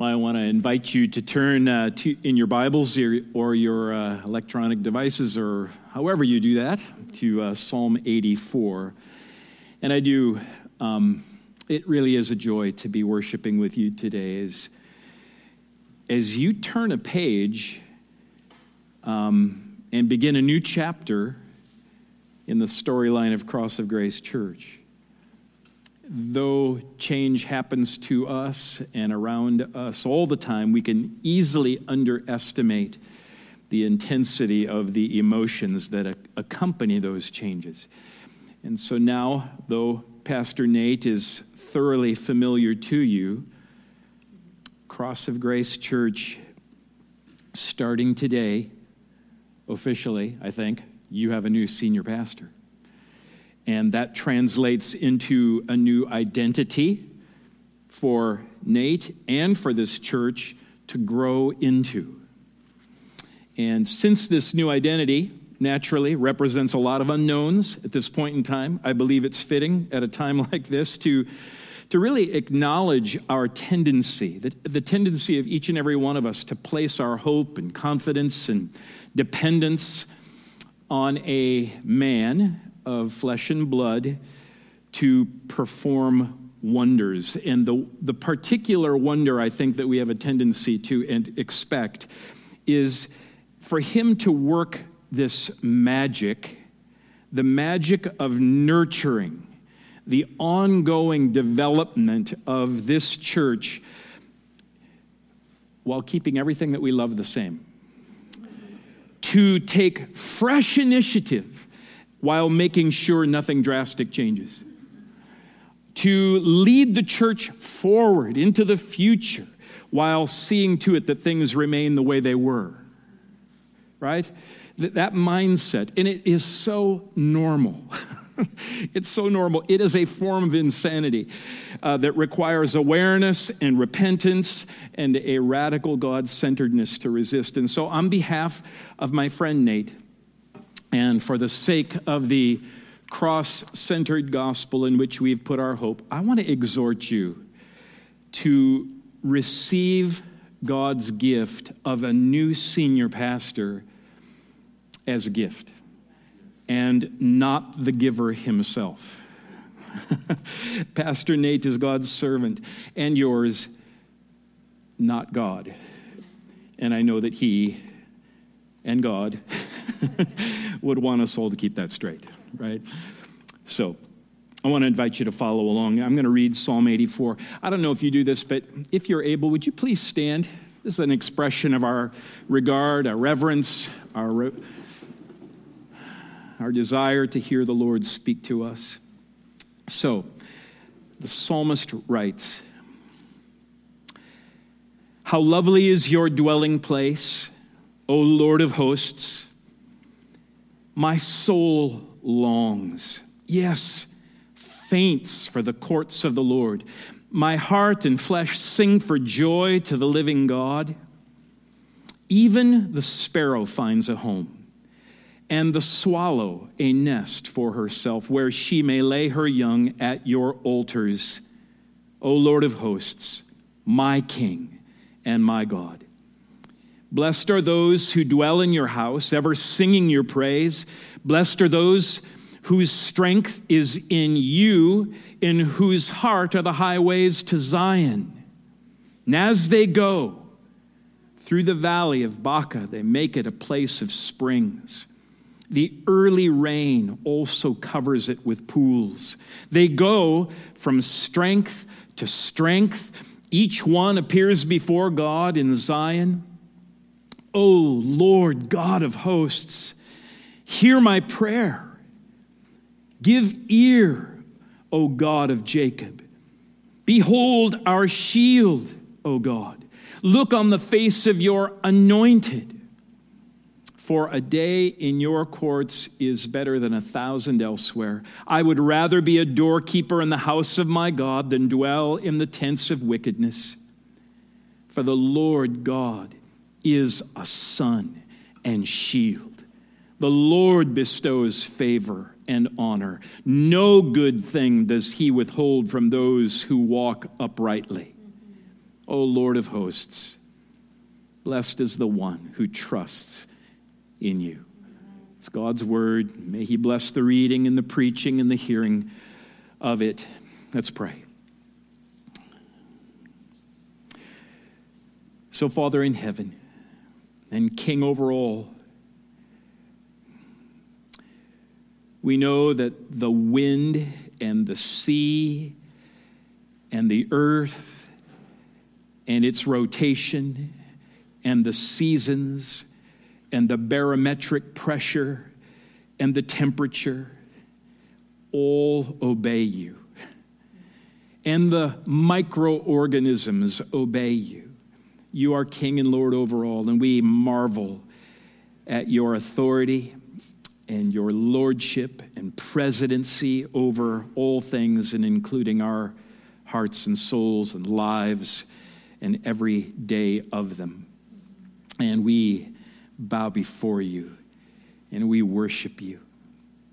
Well, I want to invite you to turn uh, to, in your Bibles or, or your uh, electronic devices or however you do that to uh, Psalm 84. And I do, um, it really is a joy to be worshiping with you today. As, as you turn a page um, and begin a new chapter in the storyline of Cross of Grace Church though change happens to us and around us all the time, we can easily underestimate the intensity of the emotions that accompany those changes. And so now, though Pastor Nate is thoroughly familiar to you, Cross of Grace Church, starting today, officially, I think, you have a new senior pastor. And that translates into a new identity for Nate and for this church to grow into. And since this new identity naturally represents a lot of unknowns at this point in time, I believe it's fitting at a time like this to, to really acknowledge our tendency, the, the tendency of each and every one of us to place our hope and confidence and dependence on a man of flesh and blood to perform wonders. And the, the particular wonder I think that we have a tendency to and expect is for him to work this magic, the magic of nurturing, the ongoing development of this church while keeping everything that we love the same. To take fresh initiative while making sure nothing drastic changes. To lead the church forward into the future while seeing to it that things remain the way they were. Right? That mindset, and it is so normal. it's so normal. It is a form of insanity uh, that requires awareness and repentance and a radical God centeredness to resist. And so, on behalf of my friend Nate, and for the sake of the cross centered gospel in which we've put our hope, I want to exhort you to receive God's gift of a new senior pastor as a gift and not the giver himself. pastor Nate is God's servant and yours, not God. And I know that he and God would want us all to keep that straight, right? So, I want to invite you to follow along. I'm going to read Psalm 84. I don't know if you do this, but if you're able, would you please stand? This is an expression of our regard, our reverence, our, re- our desire to hear the Lord speak to us. So, the psalmist writes How lovely is your dwelling place, O Lord of hosts! My soul longs, yes, faints for the courts of the Lord. My heart and flesh sing for joy to the living God. Even the sparrow finds a home, and the swallow a nest for herself, where she may lay her young at your altars, O Lord of hosts, my King and my God. Blessed are those who dwell in your house, ever singing your praise. Blessed are those whose strength is in you, in whose heart are the highways to Zion. And as they go through the valley of Baca, they make it a place of springs. The early rain also covers it with pools. They go from strength to strength. Each one appears before God in Zion. O Lord God of hosts, hear my prayer. Give ear, O God of Jacob. Behold our shield, O God. Look on the face of your anointed. For a day in your courts is better than a thousand elsewhere. I would rather be a doorkeeper in the house of my God than dwell in the tents of wickedness. For the Lord God is a sun and shield. The Lord bestows favor and honor. No good thing does he withhold from those who walk uprightly. O Lord of hosts, blessed is the one who trusts in you. It's God's word. May He bless the reading and the preaching and the hearing of it. Let's pray. So, Father in heaven and King over all, we know that the wind and the sea and the earth and its rotation and the seasons and the barometric pressure and the temperature all obey you. And the microorganisms obey you. You are King and Lord over all, and we marvel at your authority and your lordship and presidency over all things, and including our hearts and souls and lives and every day of them. And we bow before you and we worship you.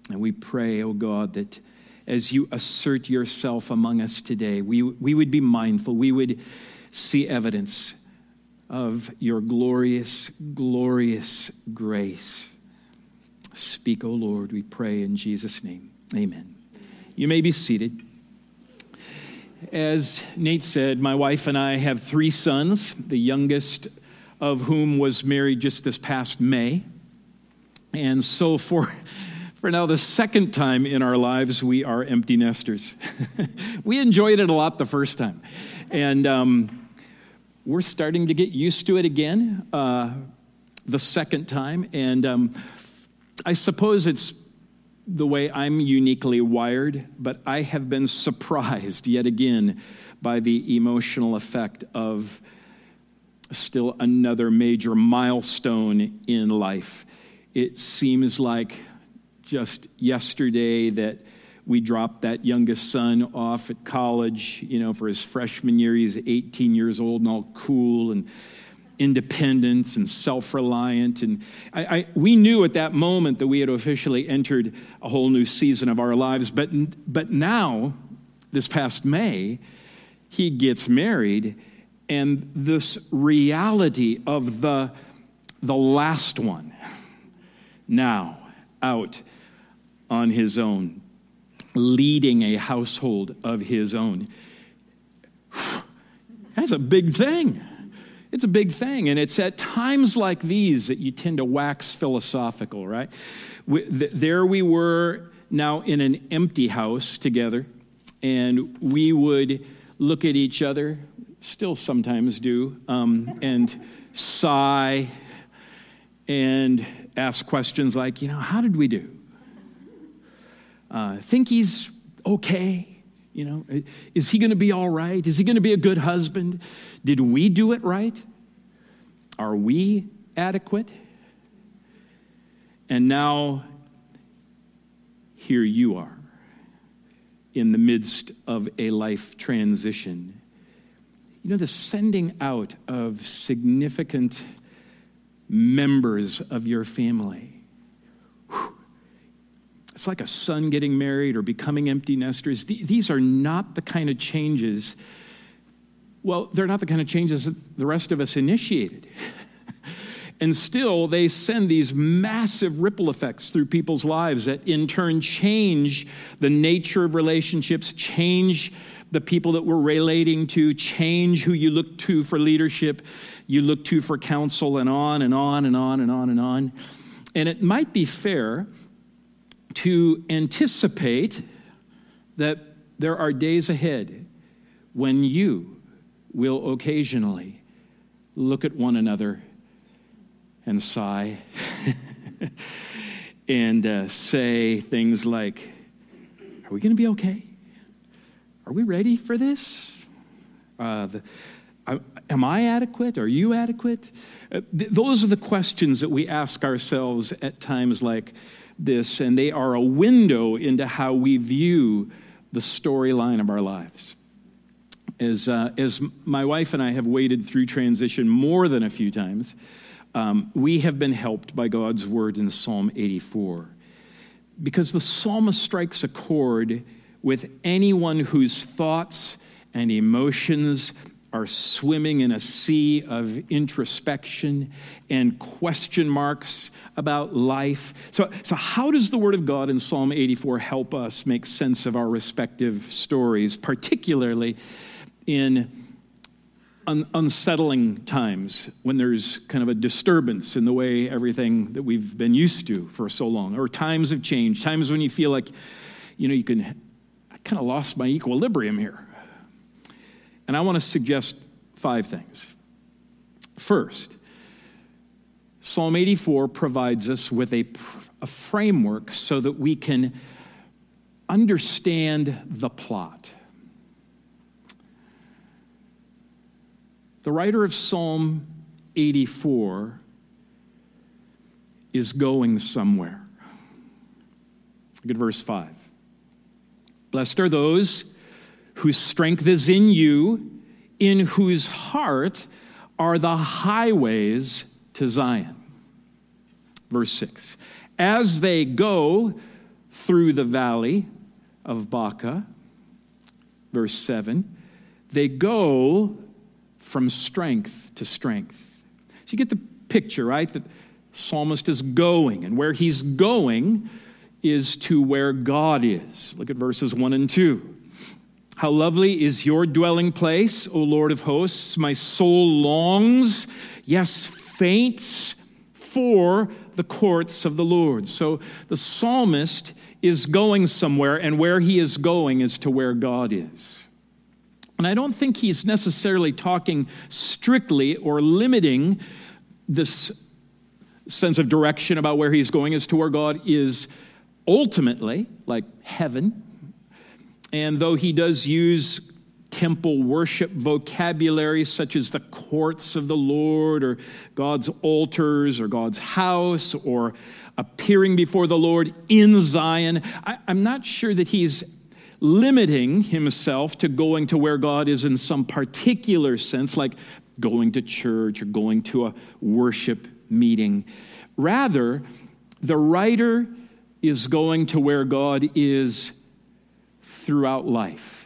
And we pray, oh God, that as you assert yourself among us today, we, we would be mindful, we would see evidence of your glorious, glorious grace. Speak, O Lord, we pray in Jesus' name. Amen. You may be seated. As Nate said, my wife and I have three sons, the youngest of whom was married just this past May. And so, for, for now, the second time in our lives, we are empty nesters. we enjoyed it a lot the first time. And um, we're starting to get used to it again uh, the second time. And um, I suppose it's the way I'm uniquely wired, but I have been surprised yet again by the emotional effect of still another major milestone in life. It seems like just yesterday that we dropped that youngest son off at college, you know, for his freshman year. He's 18 years old and all cool and independence and self reliant. And I, I, we knew at that moment that we had officially entered a whole new season of our lives. But, but now, this past May, he gets married, and this reality of the, the last one now out on his own, leading a household of his own. That's a big thing. It's a big thing. And it's at times like these that you tend to wax philosophical, right? there we were now in an empty house together, and we would look at each other, still sometimes do, um, and sigh and ask questions like, you know, how did we do? Uh, think he's okay? You know, is he going to be all right? Is he going to be a good husband? Did we do it right? Are we adequate? And now, here you are in the midst of a life transition. You know, the sending out of significant members of your family it's like a son getting married or becoming empty nesters. These are not the kind of changes, well, they're not the kind of changes that the rest of us initiated. and still, they send these massive ripple effects through people's lives that in turn change the nature of relationships, change the people that we're relating to, change who you look to for leadership, you look to for counsel, and on and on and on and on and on. And it might be fair to anticipate that there are days ahead when you will occasionally look at one another and sigh and uh, say things like, Are we going to be okay? Are we ready for this? Uh, the, am I adequate? Are you adequate? Uh, th- those are the questions that we ask ourselves at times like this, and they are a window into how we view the storyline of our lives. As, uh, as my wife and I have waded through transition more than a few times, um, we have been helped by God's word in Psalm 84. Because the psalmist strikes a chord with anyone whose thoughts and emotions are swimming in a sea of introspection and question marks about life. So, so how does the Word of God in Psalm 84 help us make sense of our respective stories, particularly in un- unsettling times when there's kind of a disturbance in the way everything that we've been used to for so long, or times of change, times when you feel like, you know, you can, I kind of lost my equilibrium here. And I want to suggest five things. First, Psalm 84 provides us with a, a framework so that we can understand the plot. The writer of Psalm 84 is going somewhere. Look at verse 5. Blessed are those whose strength is in you, in whose heart are the highways to Zion. Verse 6 As they go through the valley of Baca, verse 7, they go from strength to strength. So you get the picture, right? That psalmist is going, and where he's going is to where God is. Look at verses 1 and 2. How lovely is your dwelling place, O Lord of hosts. My soul longs, yes, faints for the courts of the Lord. So the psalmist is going somewhere, and where he is going is to where God is. And I don't think he's necessarily talking strictly or limiting this sense of direction about where he's going as to where God is ultimately, like heaven and though he does use temple worship vocabulary such as the courts of the Lord or God's altars or God's house or appearing before the Lord in Zion, I, am not sure that he's limiting himself to going to where God is in some particular sense, like going to church or going to a worship meeting. Rather, the writer is going to where God is throughout life.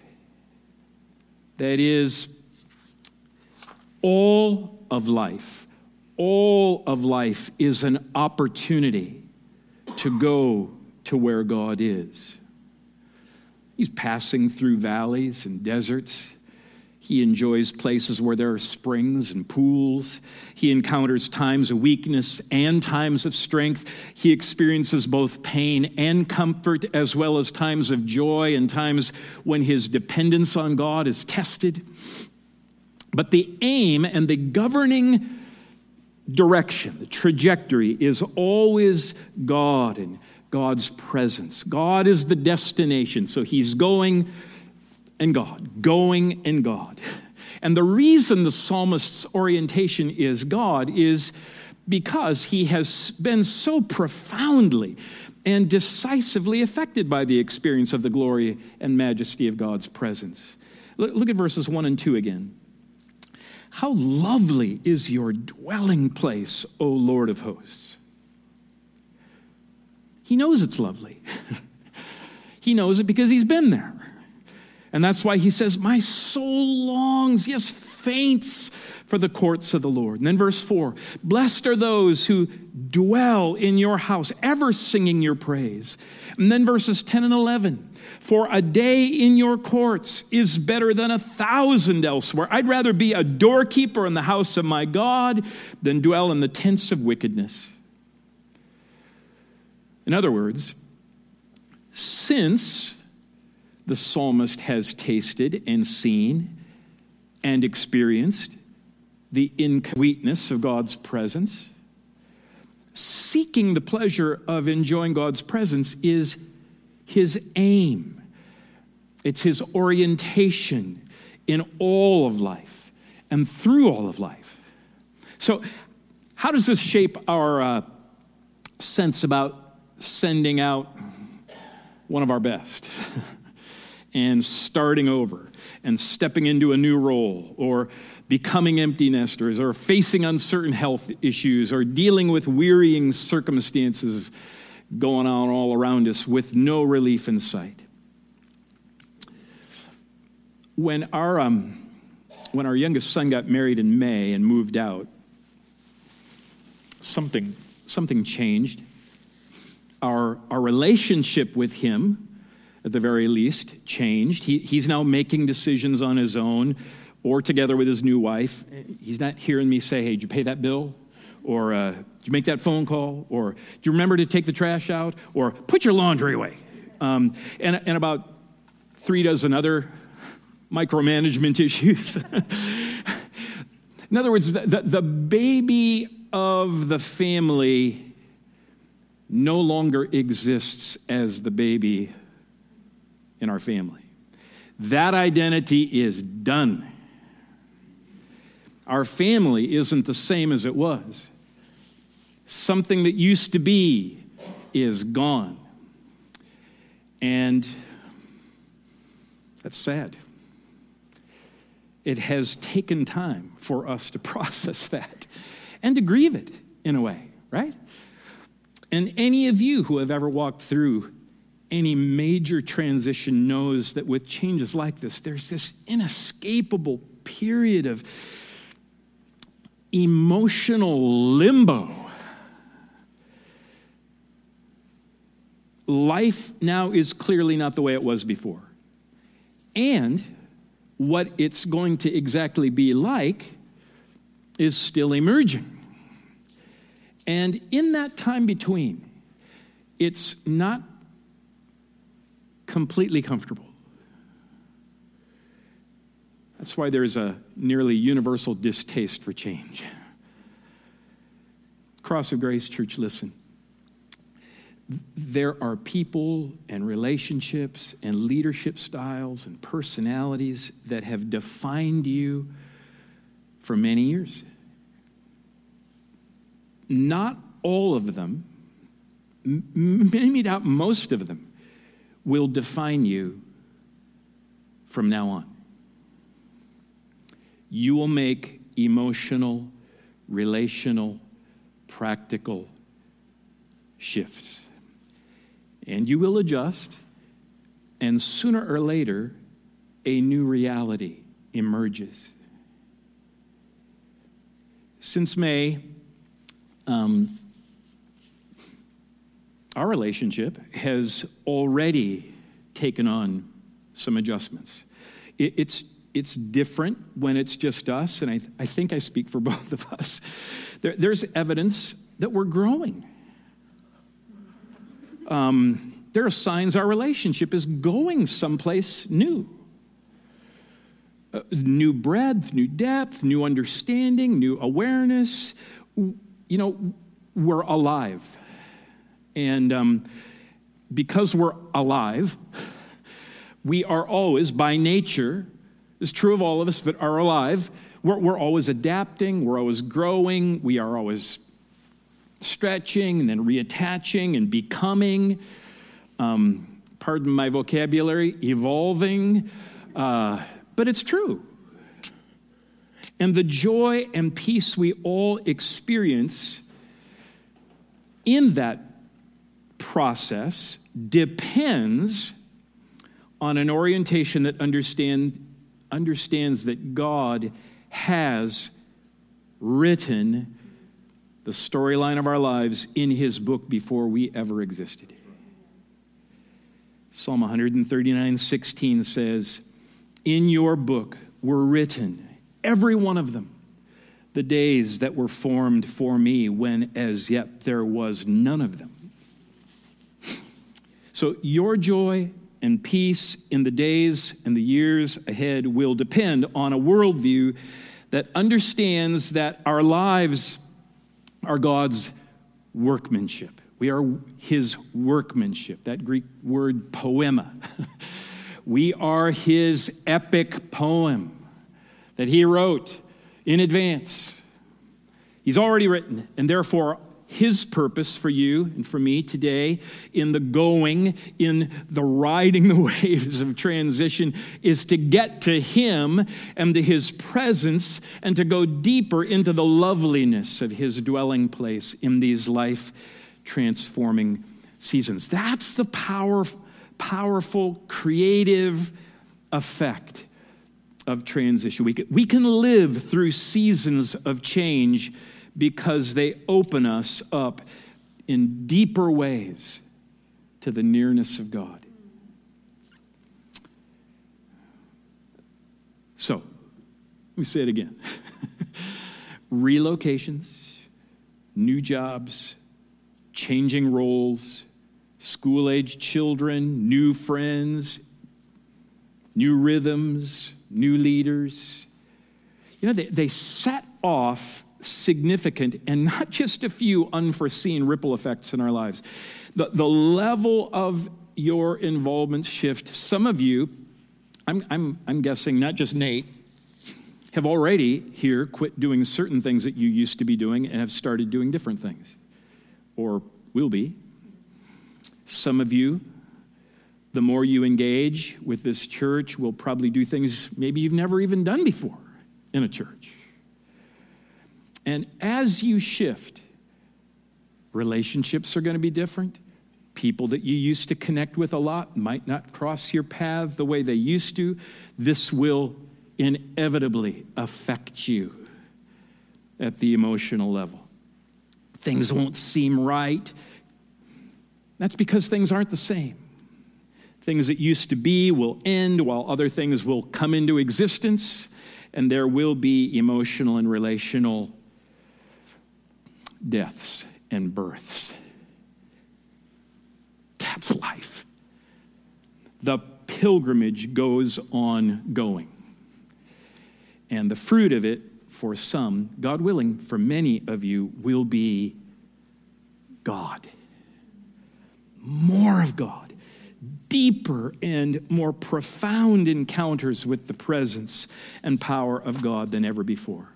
That is, all of life, all of life is an opportunity to go to where God is. He's passing through valleys and deserts. He enjoys places where there are springs and pools. He encounters times of weakness and times of strength. He experiences both pain and comfort, as well as times of joy and times when his dependence on God is tested. But the aim and the governing direction, the trajectory, is always God and God's presence. God is the destination. So he's going and God, going and God. And the reason the psalmist's orientation is God is because he has been so profoundly and decisively affected by the experience of the glory and majesty of God's presence. Look, look at verses 1 and 2 again. How lovely is your dwelling place, O Lord of hosts. He knows it's lovely. he knows it because he's been there. And that's why he says, My soul longs, yes, faints for the courts of the Lord. And then verse 4 Blessed are those who dwell in your house, ever singing your praise. And then verses 10 and 11 For a day in your courts is better than a thousand elsewhere. I'd rather be a doorkeeper in the house of my God than dwell in the tents of wickedness. In other words, since the psalmist has tasted and seen and experienced the incompleteness of God's presence. Seeking the pleasure of enjoying God's presence is his aim, it's his orientation in all of life and through all of life. So, how does this shape our uh, sense about sending out one of our best? and starting over and stepping into a new role or becoming empty nesters or facing uncertain health issues or dealing with wearying circumstances going on all around us with no relief in sight. When our, um, when our youngest son got married in May and moved out, something, something changed. Our, our relationship with him, at the very least, changed. He, he's now making decisions on his own or together with his new wife. He's not hearing me say, hey, did you pay that bill? Or uh, did you make that phone call? Or do you remember to take the trash out? Or put your laundry away. Um, and, and about three dozen other micromanagement issues. In other words, the, the, the baby of the family no longer exists as the baby in our family. That identity is done. Our family isn't the same as it was. Something that used to be is gone. And that's sad. It has taken time for us to process that and to grieve it in a way, right? And any of you who have ever walked through any major transition knows that with changes like this, there's this inescapable period of emotional limbo. Life now is clearly not the way it was before. And what it's going to exactly be like is still emerging. And in that time between, it's not completely comfortable. That's why there's a nearly universal distaste for change. Cross of Grace Church, listen. There are people and relationships and leadership styles and personalities that have defined you for many years. Not all of them, maybe not most of them, will define you from now on you will make emotional, relational, practical shifts. And you will adjust, and sooner or later, a new reality emerges. Since May, um, our relationship has already taken on some adjustments. It, it's it's different when it's just us, and I, I think I speak for both of us. There, there's evidence that we're growing. Um, there are signs our relationship is going someplace new. Uh, new breadth, new depth, new understanding, new awareness. You know, we're alive. And um, because we're alive, we are always, by nature, it's true of all of us that are alive. We're, we're always adapting, we're always growing, we are always stretching and then reattaching and becoming. Um, pardon my vocabulary, evolving. Uh, but it's true. And the joy and peace we all experience in that process depends on an orientation that understands understands that God has written the storyline of our lives in his book before we ever existed. Psalm 139 16 says, In your book were written, every one of them, the days that were formed for me when as yet there was none of them. So your joy and peace in the days and the years ahead will depend on a worldview that understands that our lives are God's workmanship. We are His workmanship, that Greek word poema. we are His epic poem that He wrote in advance. He's already written, and therefore his purpose for you and for me today in the going, in the riding the waves of transition, is to get to Him and to His presence and to go deeper into the loveliness of His dwelling place in these life transforming seasons. That's the power, powerful, creative effect of transition. We can, we can live through seasons of change because they open us up in deeper ways to the nearness of God. So, let me say it again relocations, new jobs, changing roles, school age children, new friends, new rhythms, new leaders. You know, they, they set off significant and not just a few unforeseen ripple effects in our lives. The, the level of your involvement shift, some of you, I'm, I'm, I'm guessing not just Nate, have already here quit doing certain things that you used to be doing and have started doing different things, or will be. Some of you, the more you engage with this church, will probably do things maybe you've never even done before in a church. And as you shift, relationships are going to be different. People that you used to connect with a lot might not cross your path the way they used to. This will inevitably affect you at the emotional level. Things won't seem right. That's because things aren't the same. Things that used to be will end while other things will come into existence, and there will be emotional and relational deaths and births. That's life. The pilgrimage goes on going. And the fruit of it, for some, God willing, for many of you, will be God. More of God. Deeper and more profound encounters with the presence and power of God than ever before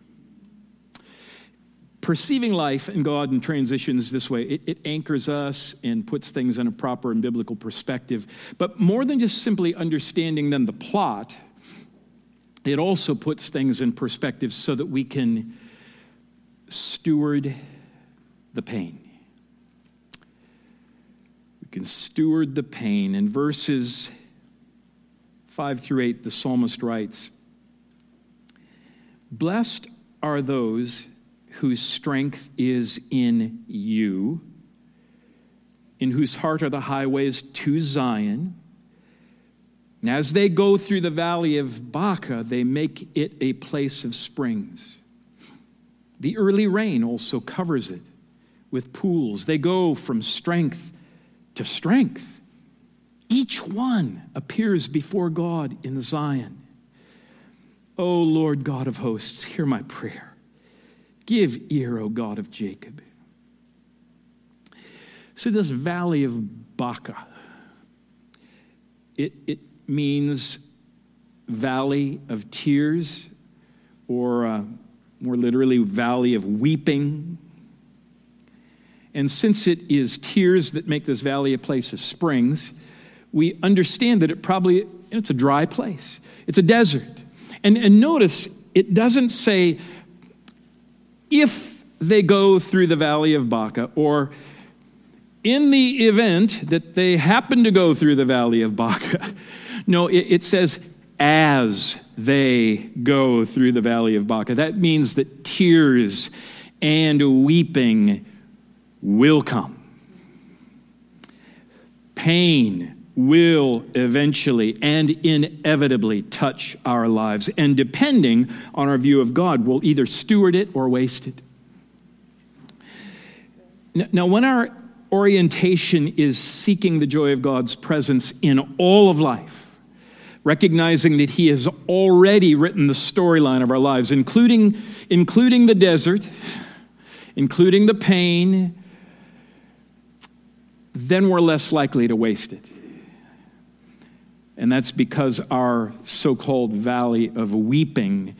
perceiving life and God in transitions this way, it, it, anchors us and puts things in a proper and biblical perspective. But more than just simply understanding then the plot, it also puts things in perspective so that we can steward the pain. We can steward the pain. In verses 5 through 8, the psalmist writes Blessed are those whose strength is in you, in whose heart are the highways to Zion. And as they go through the valley of Baca, they make it a place of springs. The early rain also covers it with pools. They go from strength to strength. Each one appears before God in Zion. O oh Lord God of hosts, hear my prayer. Give ear, O God of Jacob. So, this valley of Baca, it, it means valley of tears, or uh, more literally, valley of weeping. And since it is tears that make this valley a place of springs, we understand that it probably it's a dry place. It's a desert. And, and notice it doesn't say if they go through the valley of Baca, or in the event that they happen to go through the valley of Baca. No, it, it says as they go through the valley of Baca. That means that tears and weeping will come. Pain will eventually and inevitably touch our lives. And depending on our view of God, we'll either steward it or waste it. Now, when our orientation is seeking the joy of God's presence in all of life, recognizing that He has already written the storyline of our lives, including, including the desert, including the pain, then we're less likely to waste it. And that's because our so called valley of weeping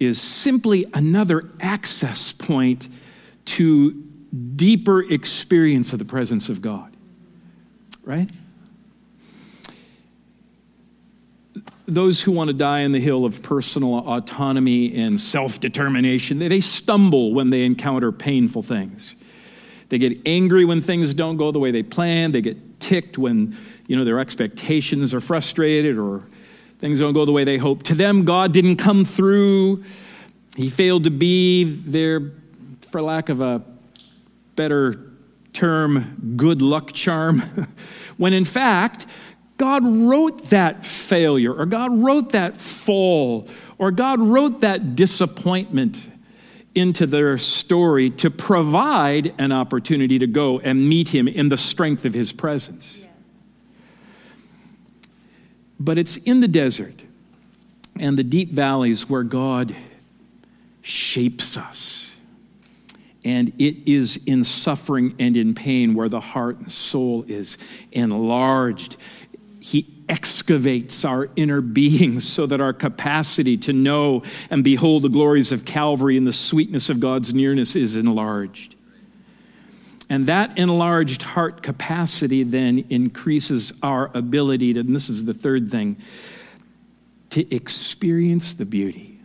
is simply another access point to deeper experience of the presence of God. Right? Those who want to die on the hill of personal autonomy and self determination, they stumble when they encounter painful things. They get angry when things don't go the way they planned. They get ticked when you know, their expectations are frustrated or Things don't go the way they hope. To them, God didn't come through. He failed to be their, for lack of a better term, good luck charm. when in fact, God wrote that failure, or God wrote that fall, or God wrote that disappointment into their story to provide an opportunity to go and meet Him in the strength of His presence. But it's in the desert and the deep valleys where God shapes us. And it is in suffering and in pain where the heart and soul is enlarged. He excavates our inner beings so that our capacity to know and behold the glories of Calvary and the sweetness of God's nearness is enlarged. And that enlarged heart capacity then increases our ability to, and this is the third thing, to experience the beauty.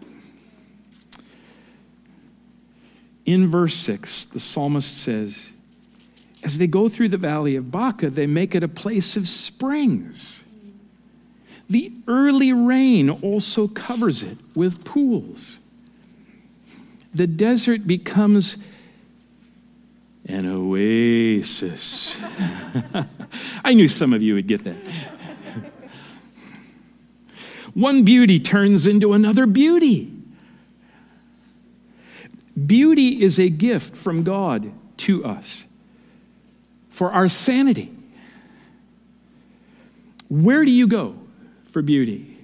In verse 6, the psalmist says, As they go through the valley of Baca, they make it a place of springs. The early rain also covers it with pools. The desert becomes an oasis. I knew some of you would get that. One beauty turns into another beauty. Beauty is a gift from God to us for our sanity. Where do you go for beauty?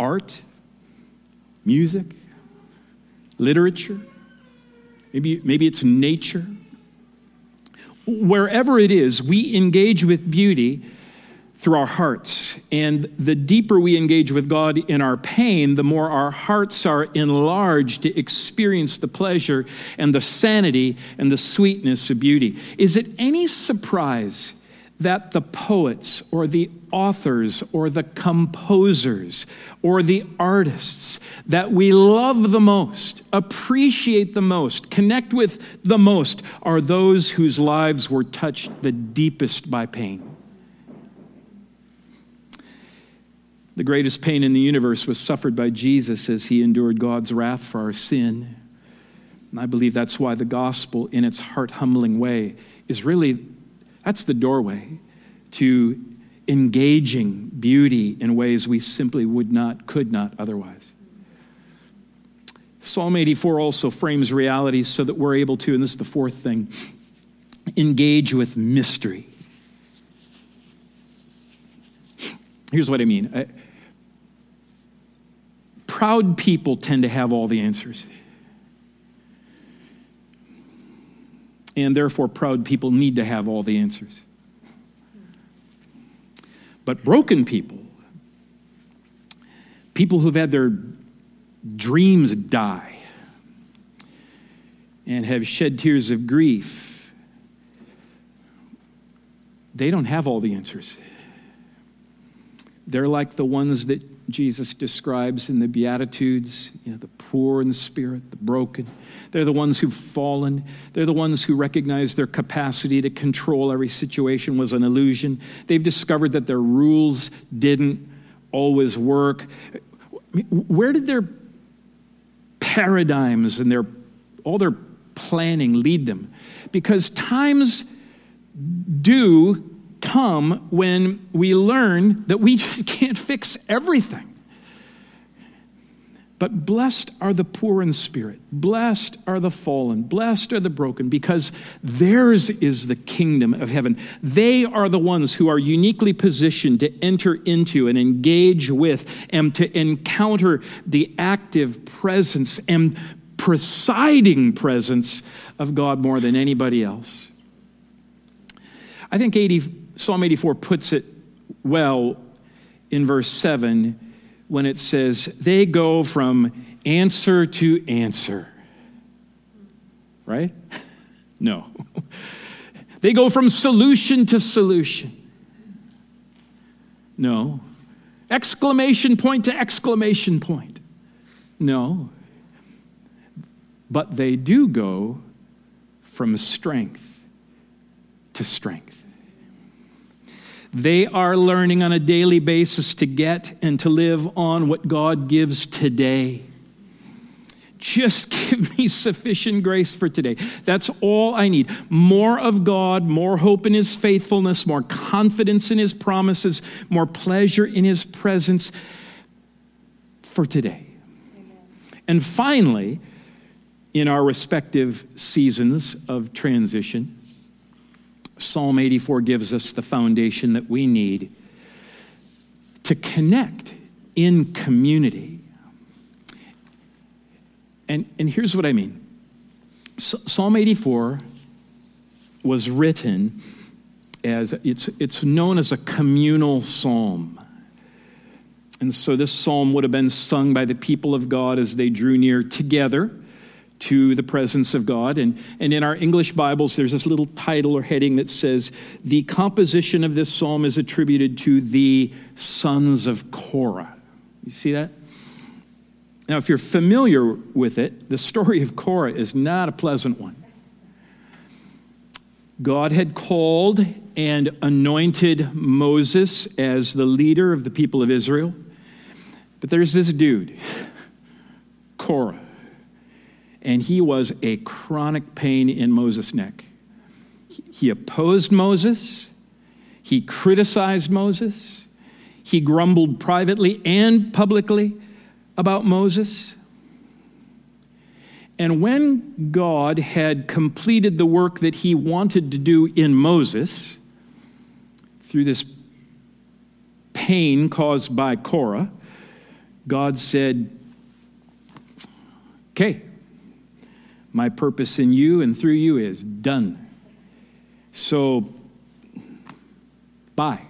Art, music, literature, Maybe, maybe it's nature. Wherever it is, we engage with beauty through our hearts. And the deeper we engage with God in our pain, the more our hearts are enlarged to experience the pleasure and the sanity and the sweetness of beauty. Is it any surprise that the poets or the authors or the composers or the artists that we love the most, appreciate the most, connect with the most are those whose lives were touched the deepest by pain. The greatest pain in the universe was suffered by Jesus as he endured God's wrath for our sin. And I believe that's why the gospel, in its heart humbling way, is really that's the doorway to engaging beauty in ways we simply would not, could not otherwise. Psalm 84 also frames reality so that we're able to, and this is the fourth thing, engage with mystery. Here's what I mean. I, proud people tend to have all the answers. And therefore proud people need to have all the answers. But broken people, people who've had their dreams die and have shed tears of grief, they don't have all the answers. They're like the ones that Jesus describes in the Beatitudes, you know, the poor in the spirit, the broken. They're the ones who've fallen. They're the ones who recognize their capacity to control every situation was an illusion. They've discovered that their rules didn't always work. Where did their paradigms and their all their planning lead them? Because times do come when we learn that we just can't fix everything. But blessed are the poor in spirit, blessed are the fallen, blessed are the broken, because theirs is the kingdom of heaven. They are the ones who are uniquely positioned to enter into and engage with and to encounter the active presence and presiding presence of God more than anybody else. I think 80 Psalm 84 puts it well in verse 7 when it says, They go from answer to answer. Right? No. They go from solution to solution. No. Exclamation point to exclamation point. No. But they do go from strength to strength. They are learning on a daily basis to get and to live on what God gives today. Just give me sufficient grace for today. That's all I need. More of God, more hope in His faithfulness, more confidence in His promises, more pleasure in His presence for today. Amen. And finally, in our respective seasons of transition, Psalm 84 gives us the foundation that we need to connect in community. And, and here's what I mean Psalm 84 was written as it's, it's known as a communal psalm. And so this psalm would have been sung by the people of God as they drew near together to the presence of God. And, and in our English Bibles, there's this little title or heading that says, The composition of this psalm is attributed to the sons of Korah. You see that? Now, if you're familiar with it, the story of Korah is not a pleasant one. God had called and anointed Moses as the leader of the people of Israel. But there's this dude, Korah and he was a chronic pain in Moses' neck. He opposed Moses, he criticized Moses, he grumbled privately and publicly about Moses. And when God had completed the work that he wanted to do in Moses, through this pain caused by Korah, God said, Okay, my purpose in you and through you is done. So, bye.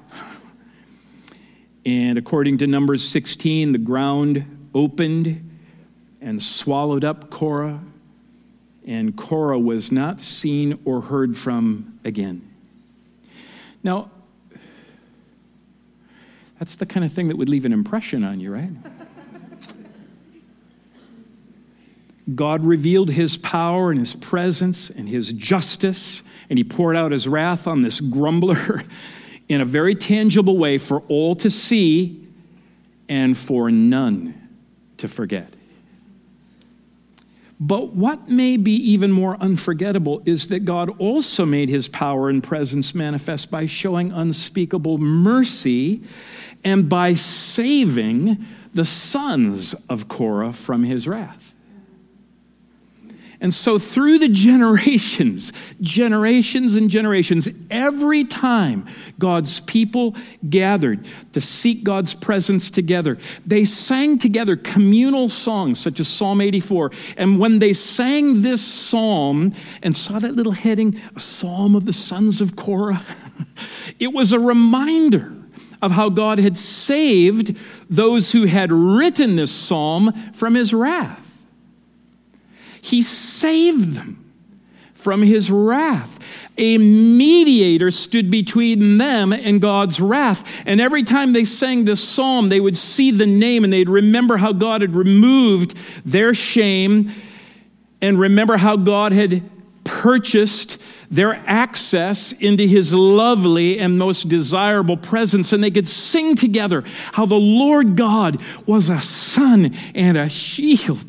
And according to Numbers 16, the ground opened and swallowed up Korah, and Korah was not seen or heard from again. Now, that's the kind of thing that would leave an impression on you, right? God revealed his power and his presence and his justice, and he poured out his wrath on this grumbler in a very tangible way for all to see and for none to forget. But what may be even more unforgettable is that God also made his power and presence manifest by showing unspeakable mercy and by saving the sons of Korah from his wrath. And so, through the generations, generations and generations, every time God's people gathered to seek God's presence together, they sang together communal songs such as Psalm 84. And when they sang this psalm and saw that little heading, a psalm of the sons of Korah, it was a reminder of how God had saved those who had written this psalm from his wrath. He saved them from his wrath. A mediator stood between them and God's wrath. And every time they sang this psalm, they would see the name and they'd remember how God had removed their shame and remember how God had purchased their access into his lovely and most desirable presence. And they could sing together how the Lord God was a sun and a shield.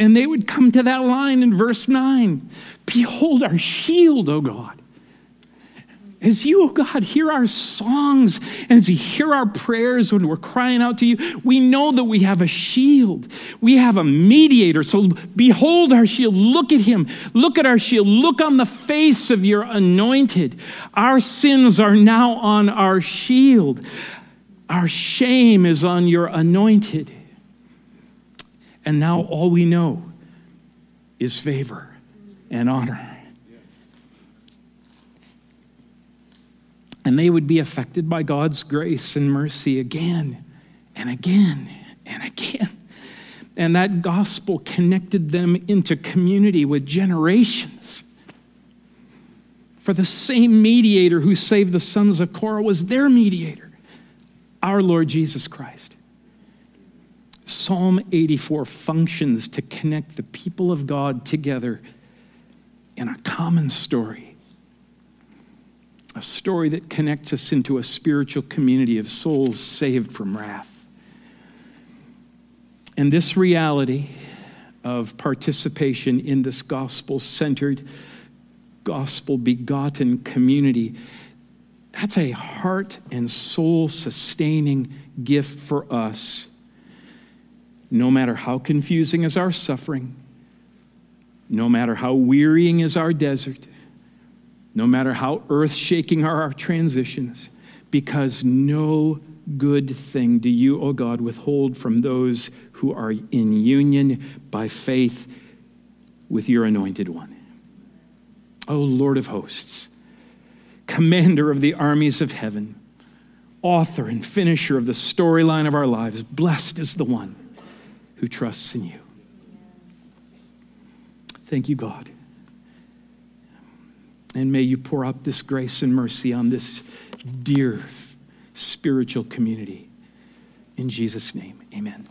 And they would come to that line in verse 9 Behold our shield, O God. As you, O God, hear our songs and as you hear our prayers when we're crying out to you, we know that we have a shield. We have a mediator. So behold our shield. Look at him. Look at our shield. Look on the face of your anointed. Our sins are now on our shield. Our shame is on your anointed. And now all we know is favor and honor. And they would be affected by God's grace and mercy again and again and again. And that gospel connected them into community with generations. For the same mediator who saved the sons of Korah was their mediator, our Lord Jesus Christ. Psalm 84 functions to connect the people of God together in a common story. a story that connects us into a spiritual community of souls saved from wrath. And this reality of participation in this gospel centered, gospel begotten community, that's a heart and soul sustaining gift for us. No matter how confusing is our suffering, no matter how wearying is our desert, no matter how earth shaking are our transitions, because no good thing do you, O oh God, withhold from those who are in union by faith with your anointed one. O oh Lord of hosts, commander of the armies of heaven, author and finisher of the storyline of our lives, blessed is the one who trusts in you. Thank you, God. And may you pour out this grace and mercy on this dear spiritual community. In Jesus' name, amen.